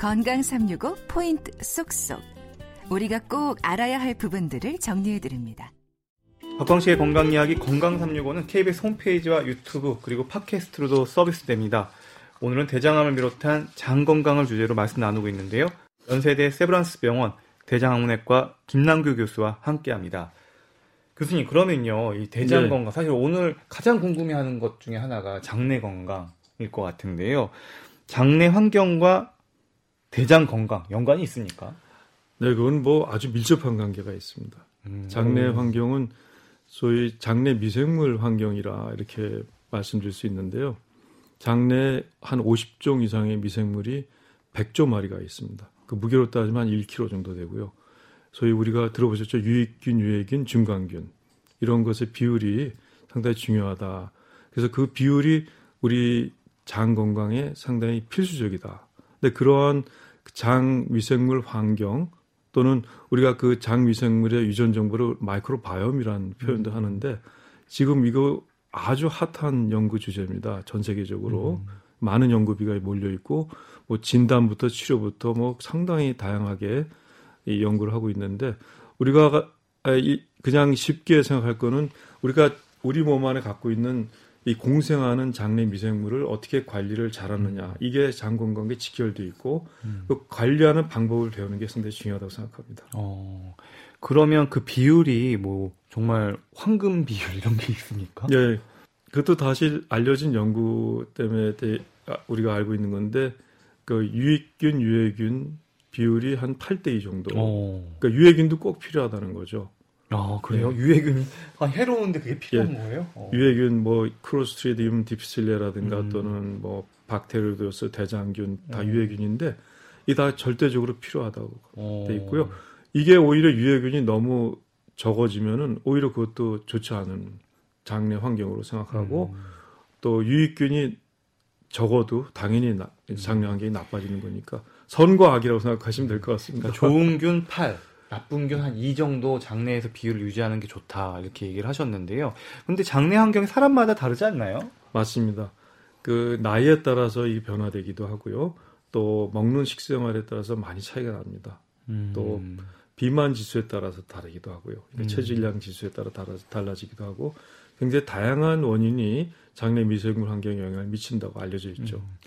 건강 365 포인트 쏙쏙. 우리가 꼭 알아야 할 부분들을 정리해 드립니다. 박광식의 건강 이야기 건강 365는 KBS 홈페이지와 유튜브 그리고 팟캐스트로도 서비스됩니다. 오늘은 대장암을 비롯한 장 건강을 주제로 말씀 나누고 있는데요. 연세대 세브란스 병원 대장학문외과 김남규 교수와 함께합니다. 교수님 그러면요 이 대장 네. 건강 사실 오늘 가장 궁금해하는 것 중에 하나가 장내 건강일 것 같은데요. 장내 환경과 대장 건강 연관이 있습니까? 네, 그건 뭐 아주 밀접한 관계가 있습니다. 음. 장내 환경은 소위 장내 미생물 환경이라 이렇게 말씀드릴 수 있는데요. 장내 한 50종 이상의 미생물이 100조 마리가 있습니다. 그 무게로 따지면 한 1kg 정도 되고요. 소위 우리가 들어보셨죠? 유익균, 유해균, 중간균 이런 것의 비율이 상당히 중요하다. 그래서 그 비율이 우리 장 건강에 상당히 필수적이다. 근데 그러한 장 미생물 환경 또는 우리가 그장 미생물의 유전 정보를 microbiome이라는 표현도 음. 하는데 지금 이거 아주 핫한 연구 주제입니다. 전 세계적으로 음. 많은 연구비가 몰려 있고 뭐 진단부터 치료부터 뭐 상당히 다양하게 이 연구를 하고 있는데 우리가 그냥 쉽게 생각할 거는 우리가 우리 몸 안에 갖고 있는 이 공생하는 장내 미생물을 어떻게 관리를 잘하느냐 음. 이게 장 건강에 직결돼 있고 음. 그 관리하는 방법을 배우는 게 상당히 중요하다고 생각합니다. 어, 그러면 그 비율이 뭐 정말 황금 비율 이런 게 있습니까? 네, 그것도 다시 알려진 연구 때문에 아, 우리가 알고 있는 건데 그 유익균 유해균 비율이 한 8대 2 정도. 오. 그러니까 유해균도 꼭 필요하다는 거죠. 아 그래요? 네. 유해균이 아, 해로운데 그게 필요한 예. 거예요? 어. 유해균 뭐 크로스트리디움 디피실레라든가 음. 또는 뭐 박테리오도스 대장균 다 음. 유해균인데 이 다 절대적으로 필요하다고 오. 돼 있고요. 이게 오히려 유해균이 너무 적어지면은 오히려 그것도 좋지 않은 장내 환경으로 생각하고 음. 또 유익균이 적어도 당연히 나, 장내 환경이 나빠지는 거니까 선과 악이라고 생각하시면 될 것 같습니다. 그러니까 좋은 균 8, 나쁜 균한2 정도 장내에서 비율을 유지하는 게 좋다 이렇게 얘기를 하셨는데요. 근데 장내 환경이 사람마다 다르지 않나요? 맞습니다. 그 나이에 따라서 이 변화되기도 하고요. 또 먹는 식생활에 따라서 많이 차이가 납니다. 음. 또 비만 지수에 따라서 다르기도 하고요. 그러니까 음. 체질량 지수에 따라 달라지기도 하고 굉장히 다양한 원인이 장내 미생물 환경에 영향을 미친다고 알려져 있죠. 음.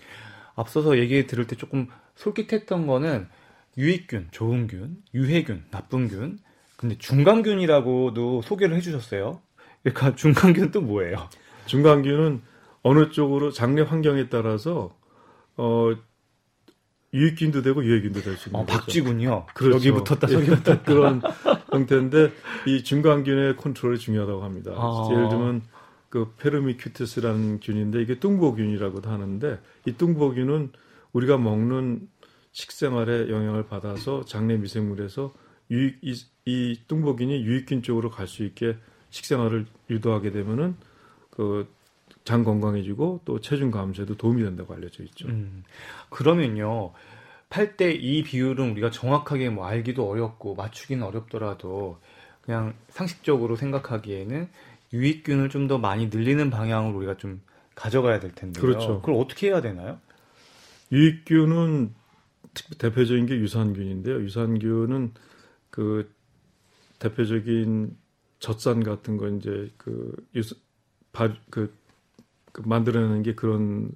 앞서서 얘기 들을 때 조금 솔깃했던 거는 유익균, 좋은 균, 유해균, 나쁜 균. 근데 중간균이라고도 소개를 해주셨어요. 그러니까 중간균 또 뭐예요? 중간균은 어느 쪽으로 장내 환경에 따라서 어 유익균도 되고 유해균도 될 수 있는 어, 박쥐군요. 그렇죠. 여기 붙었다 저기 붙었다 그런 형태인데 이 중간균의 컨트롤이 중요하다고 합니다. 아. 예를 들면 그 페르미큐티스라는 균인데 이게 뚱보균이라고도 하는데 이 뚱보균은 우리가 먹는 식생활에 영향을 받아서 장내 미생물에서 유익 이, 이 뚱보균이 유익균 쪽으로 갈 수 있게 식생활을 유도하게 되면은 그 장 건강해지고 또 체중 감소에도 도움이 된다고 알려져 있죠. 음, 그러면요. 8대 2 비율은 우리가 정확하게 뭐 알기도 어렵고 맞추기는 어렵더라도 그냥 상식적으로 생각하기에는 유익균을 좀 더 많이 늘리는 방향으로 우리가 좀 가져가야 될 텐데요. 그렇죠. 그걸 어떻게 해야 되나요? 유익균은 대표적인 게 유산균인데요. 유산균은 그 대표적인 젖산 같은 거 이제 그 유스 그, 그 만들어내는 게 그런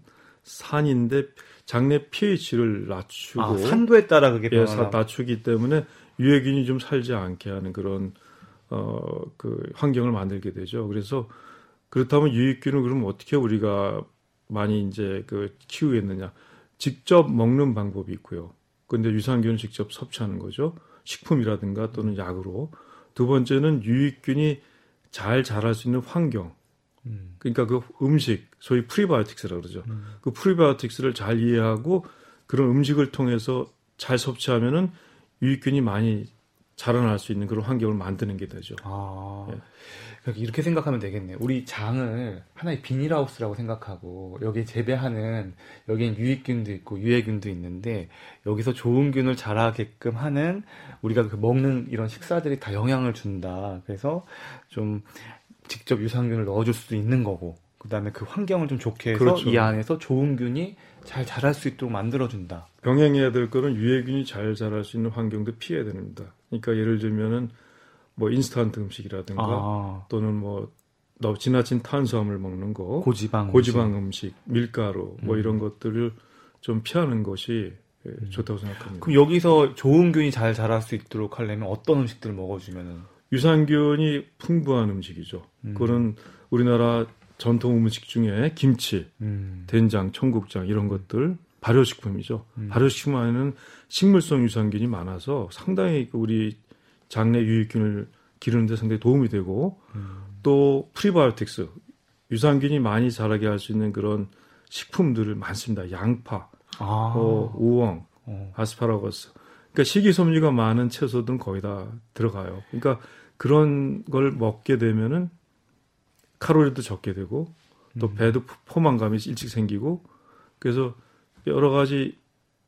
산인데 장내 pH를 낮추고 아, 산도에 따라 그게 예, 낮추기 때문에 유해균이 좀 살지 않게 하는 그런 어 그 환경을 만들게 되죠. 그래서 그렇다면 유익균을 그럼 어떻게 우리가 많이 이제 그 키우겠느냐? 직접 먹는 방법이 있고요. 근데 유산균을 직접 섭취하는 거죠. 식품이라든가 또는 약으로. 두 번째는 유익균이 잘 자랄 수 있는 환경. 음. 그러니까 그 음식, 소위 prebiotics라고 그러죠. 음. 그 prebiotics를 잘 이해하고 그런 음식을 통해서 잘 섭취하면은 유익균이 많이 자라날 수 있는 그런 환경을 만드는 게 되죠. 아, 예. 이렇게 생각하면 되겠네요. 우리 장을 하나의 비닐하우스라고 생각하고 여기 재배하는 여기엔 유익균도 있고 유해균도 있는데 여기서 좋은 균을 자라게끔 하는 우리가 그 먹는 이런 식사들이 다 영향을 준다. 그래서 좀 직접 유산균을 넣어줄 수도 있는 거고 그다음에 그 환경을 좀 좋게 해서 그렇죠. 이 안에서 좋은 균이 잘 자랄 수 있도록 만들어준다. 병행해야 될 거는 유해균이 잘 자랄 수 있는 환경도 피해야 됩니다. 그러니까 예를 들면은 뭐 인스턴트 음식이라든가 아, 또는 뭐 너무 지나친 탄수화물 먹는 거, 고지방. 고지방 음식, 밀가루 뭐 음. 이런 것들을 좀 피하는 것이 예, 좋다고 생각합니다. 그럼 여기서 좋은 균이 잘 자랄 수 있도록 하려면 어떤 음식들을 먹어주면은? 유산균이 풍부한 음식이죠. 음. 그거는 우리나라 전통 음식 중에 김치, 음. 된장, 청국장 이런 것들 발효식품이죠. 음. 발효식품 안에는 식물성 유산균이 많아서 상당히 그 우리 장내 유익균을 기르는데 상당히 도움이 되고 음. 또 프리바이오틱스 유산균이 많이 자라게 할 수 있는 그런 식품들을 많습니다. 양파, 아. 뭐 우엉, 어. 아스파라거스. 그러니까 식이섬유가 많은 채소들은 거의 다 들어가요. 그러니까 그런 걸 먹게 되면은 칼로리도 적게 되고 또 음. 배도 포만감이 일찍 생기고 그래서 여러 가지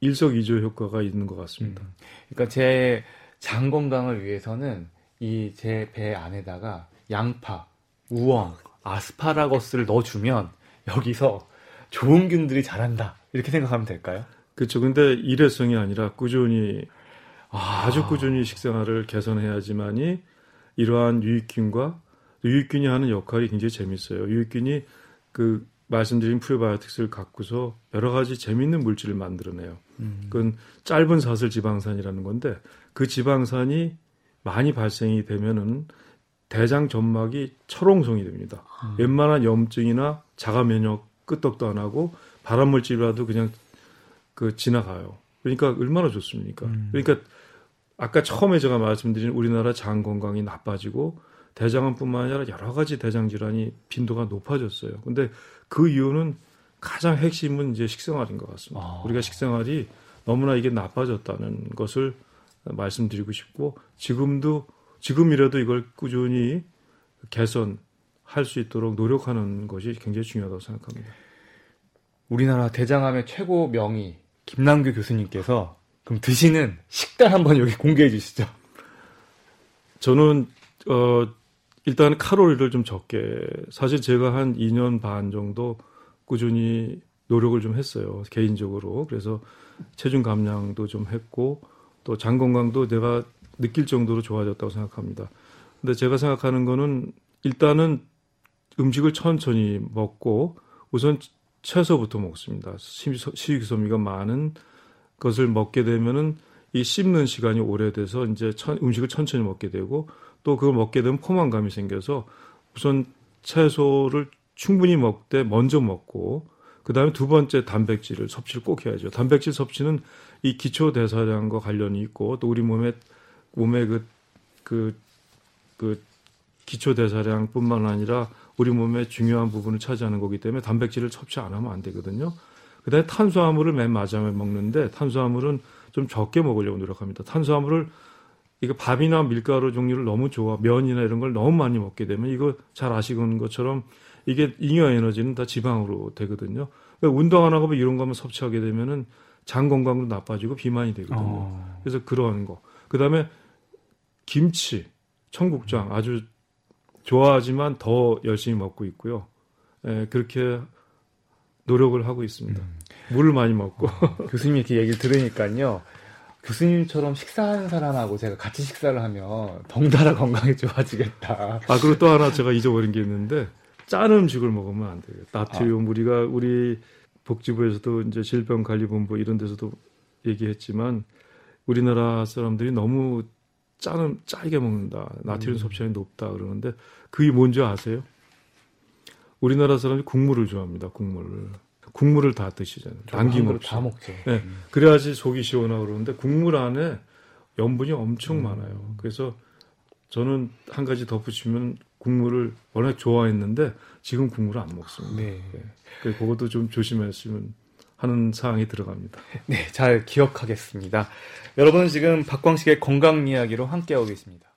일석이조 효과가 있는 것 같습니다. 음. 그러니까 제 장 건강을 위해서는 이 제 배 안에다가 양파, 우엉, 아스파라거스를 넣어주면 여기서 좋은 균들이 자란다. 이렇게 생각하면 될까요? 그렇죠. 근데 일회성이 아니라 꾸준히 아, 아주 꾸준히 식생활을 개선해야지만이 이러한 유익균과 유익균이 하는 역할이 굉장히 재밌어요. 유익균이 그 말씀드린 프리바이오틱스를 갖고서 여러 가지 재밌는 물질을 만들어내요. 음. 그건 짧은 사슬 지방산이라는 건데 그 지방산이 많이 발생이 되면은 대장 점막이 철옹성이 됩니다. 음. 웬만한 염증이나 자가 면역 끄떡도 안 하고 발암물질이라도 그냥 그 지나가요. 그러니까 얼마나 좋습니까? 음. 그러니까 아까 처음에 제가 말씀드린 우리나라 장 건강이 나빠지고 대장암뿐만 아니라 여러 가지 대장 질환이 빈도가 높아졌어요. 근데 그 이유는 가장 핵심은 이제 식생활인 것 같습니다. 아. 우리가 식생활이 너무나 이게 나빠졌다는 것을 말씀드리고 싶고 지금도 지금이라도 이걸 꾸준히 개선할 수 있도록 노력하는 것이 굉장히 중요하다고 생각합니다. 우리나라 대장암의 최고 명의 김남규 교수님께서 그럼 드시는 식단 한번 여기 공개해 주시죠. 저는 어 일단 칼로리를 좀 적게 사실 제가 한 2년 반 정도 꾸준히 노력을 좀 했어요 개인적으로 그래서 체중 감량도 좀 했고 또 장 건강도 내가 느낄 정도로 좋아졌다고 생각합니다. 근데 제가 생각하는 거는 일단은 음식을 천천히 먹고 우선 채소부터 먹습니다. 식이섬유가 많은 것을 먹게 되면은 이 씹는 시간이 오래돼서 이제 천- 음식을 천천히 먹게 되고 또 그걸 먹게 되면 포만감이 생겨서 우선 채소를 충분히 먹되 먼저 먹고 그다음에 두 번째 단백질을 섭취를 꼭 해야죠. 단백질 섭취는 이 기초 대사량과 관련이 있고 또 우리 몸에 몸에 그 그, 그 기초 대사량뿐만 아니라 우리 몸의 중요한 부분을 차지하는 거기 때문에 단백질을 섭취 안 하면 안 되거든요. 그다음에 탄수화물을 맨 마지막에 먹는데 탄수화물은 좀 적게 먹으려고 노력합니다. 탄수화물을 이거 밥이나 밀가루 종류를 너무 좋아 면이나 이런 걸 너무 많이 먹게 되면 이거 잘 아시는 것처럼 이게 잉여 에너지는 다 지방으로 되거든요. 그러니까 운동 안 하고 이런 거만 섭취하게 되면은 장 건강도 나빠지고 비만이 되거든요. 어. 그래서 그러한 거. 그다음에 김치, 청국장 아주 좋아하지만 더 열심히 먹고 있고요. 예, 그렇게 노력을 하고 있습니다. 물을 많이 먹고. 교수님 이렇게 얘기를 들으니까요. 교수님처럼 식사하는 사람하고 제가 같이 식사를 하면 덩달아 건강이 좋아지겠다. 아, 그리고 또 하나 제가 잊어버린 게 있는데 짠 음식을 먹으면 안 돼요. 나트륨 우리가 우리 복지부에서도 이제 질병관리본부 이런 데서도 얘기했지만 우리나라 사람들이 너무 짠 짜게 먹는다. 나트륨 섭취량이 높다 그러는데 그게 뭔지 아세요? 우리나라 사람이 국물을 좋아합니다. 국물을. 국물을 다 드시잖아요. 남김없이. 다 먹죠. 네, 그래야지 속이 시원하고 그러는데 국물 안에 염분이 엄청 음. 많아요. 그래서 저는 한 가지 덧붙이면 국물을 워낙 좋아했는데 지금 국물을 안 먹습니다. 네. 그래서 그것도 좀 조심했으면 하는 사항이 들어갑니다. 네, 잘 기억하겠습니다. 여러분은 지금 박광식의 건강 이야기로 함께하고 계십니다.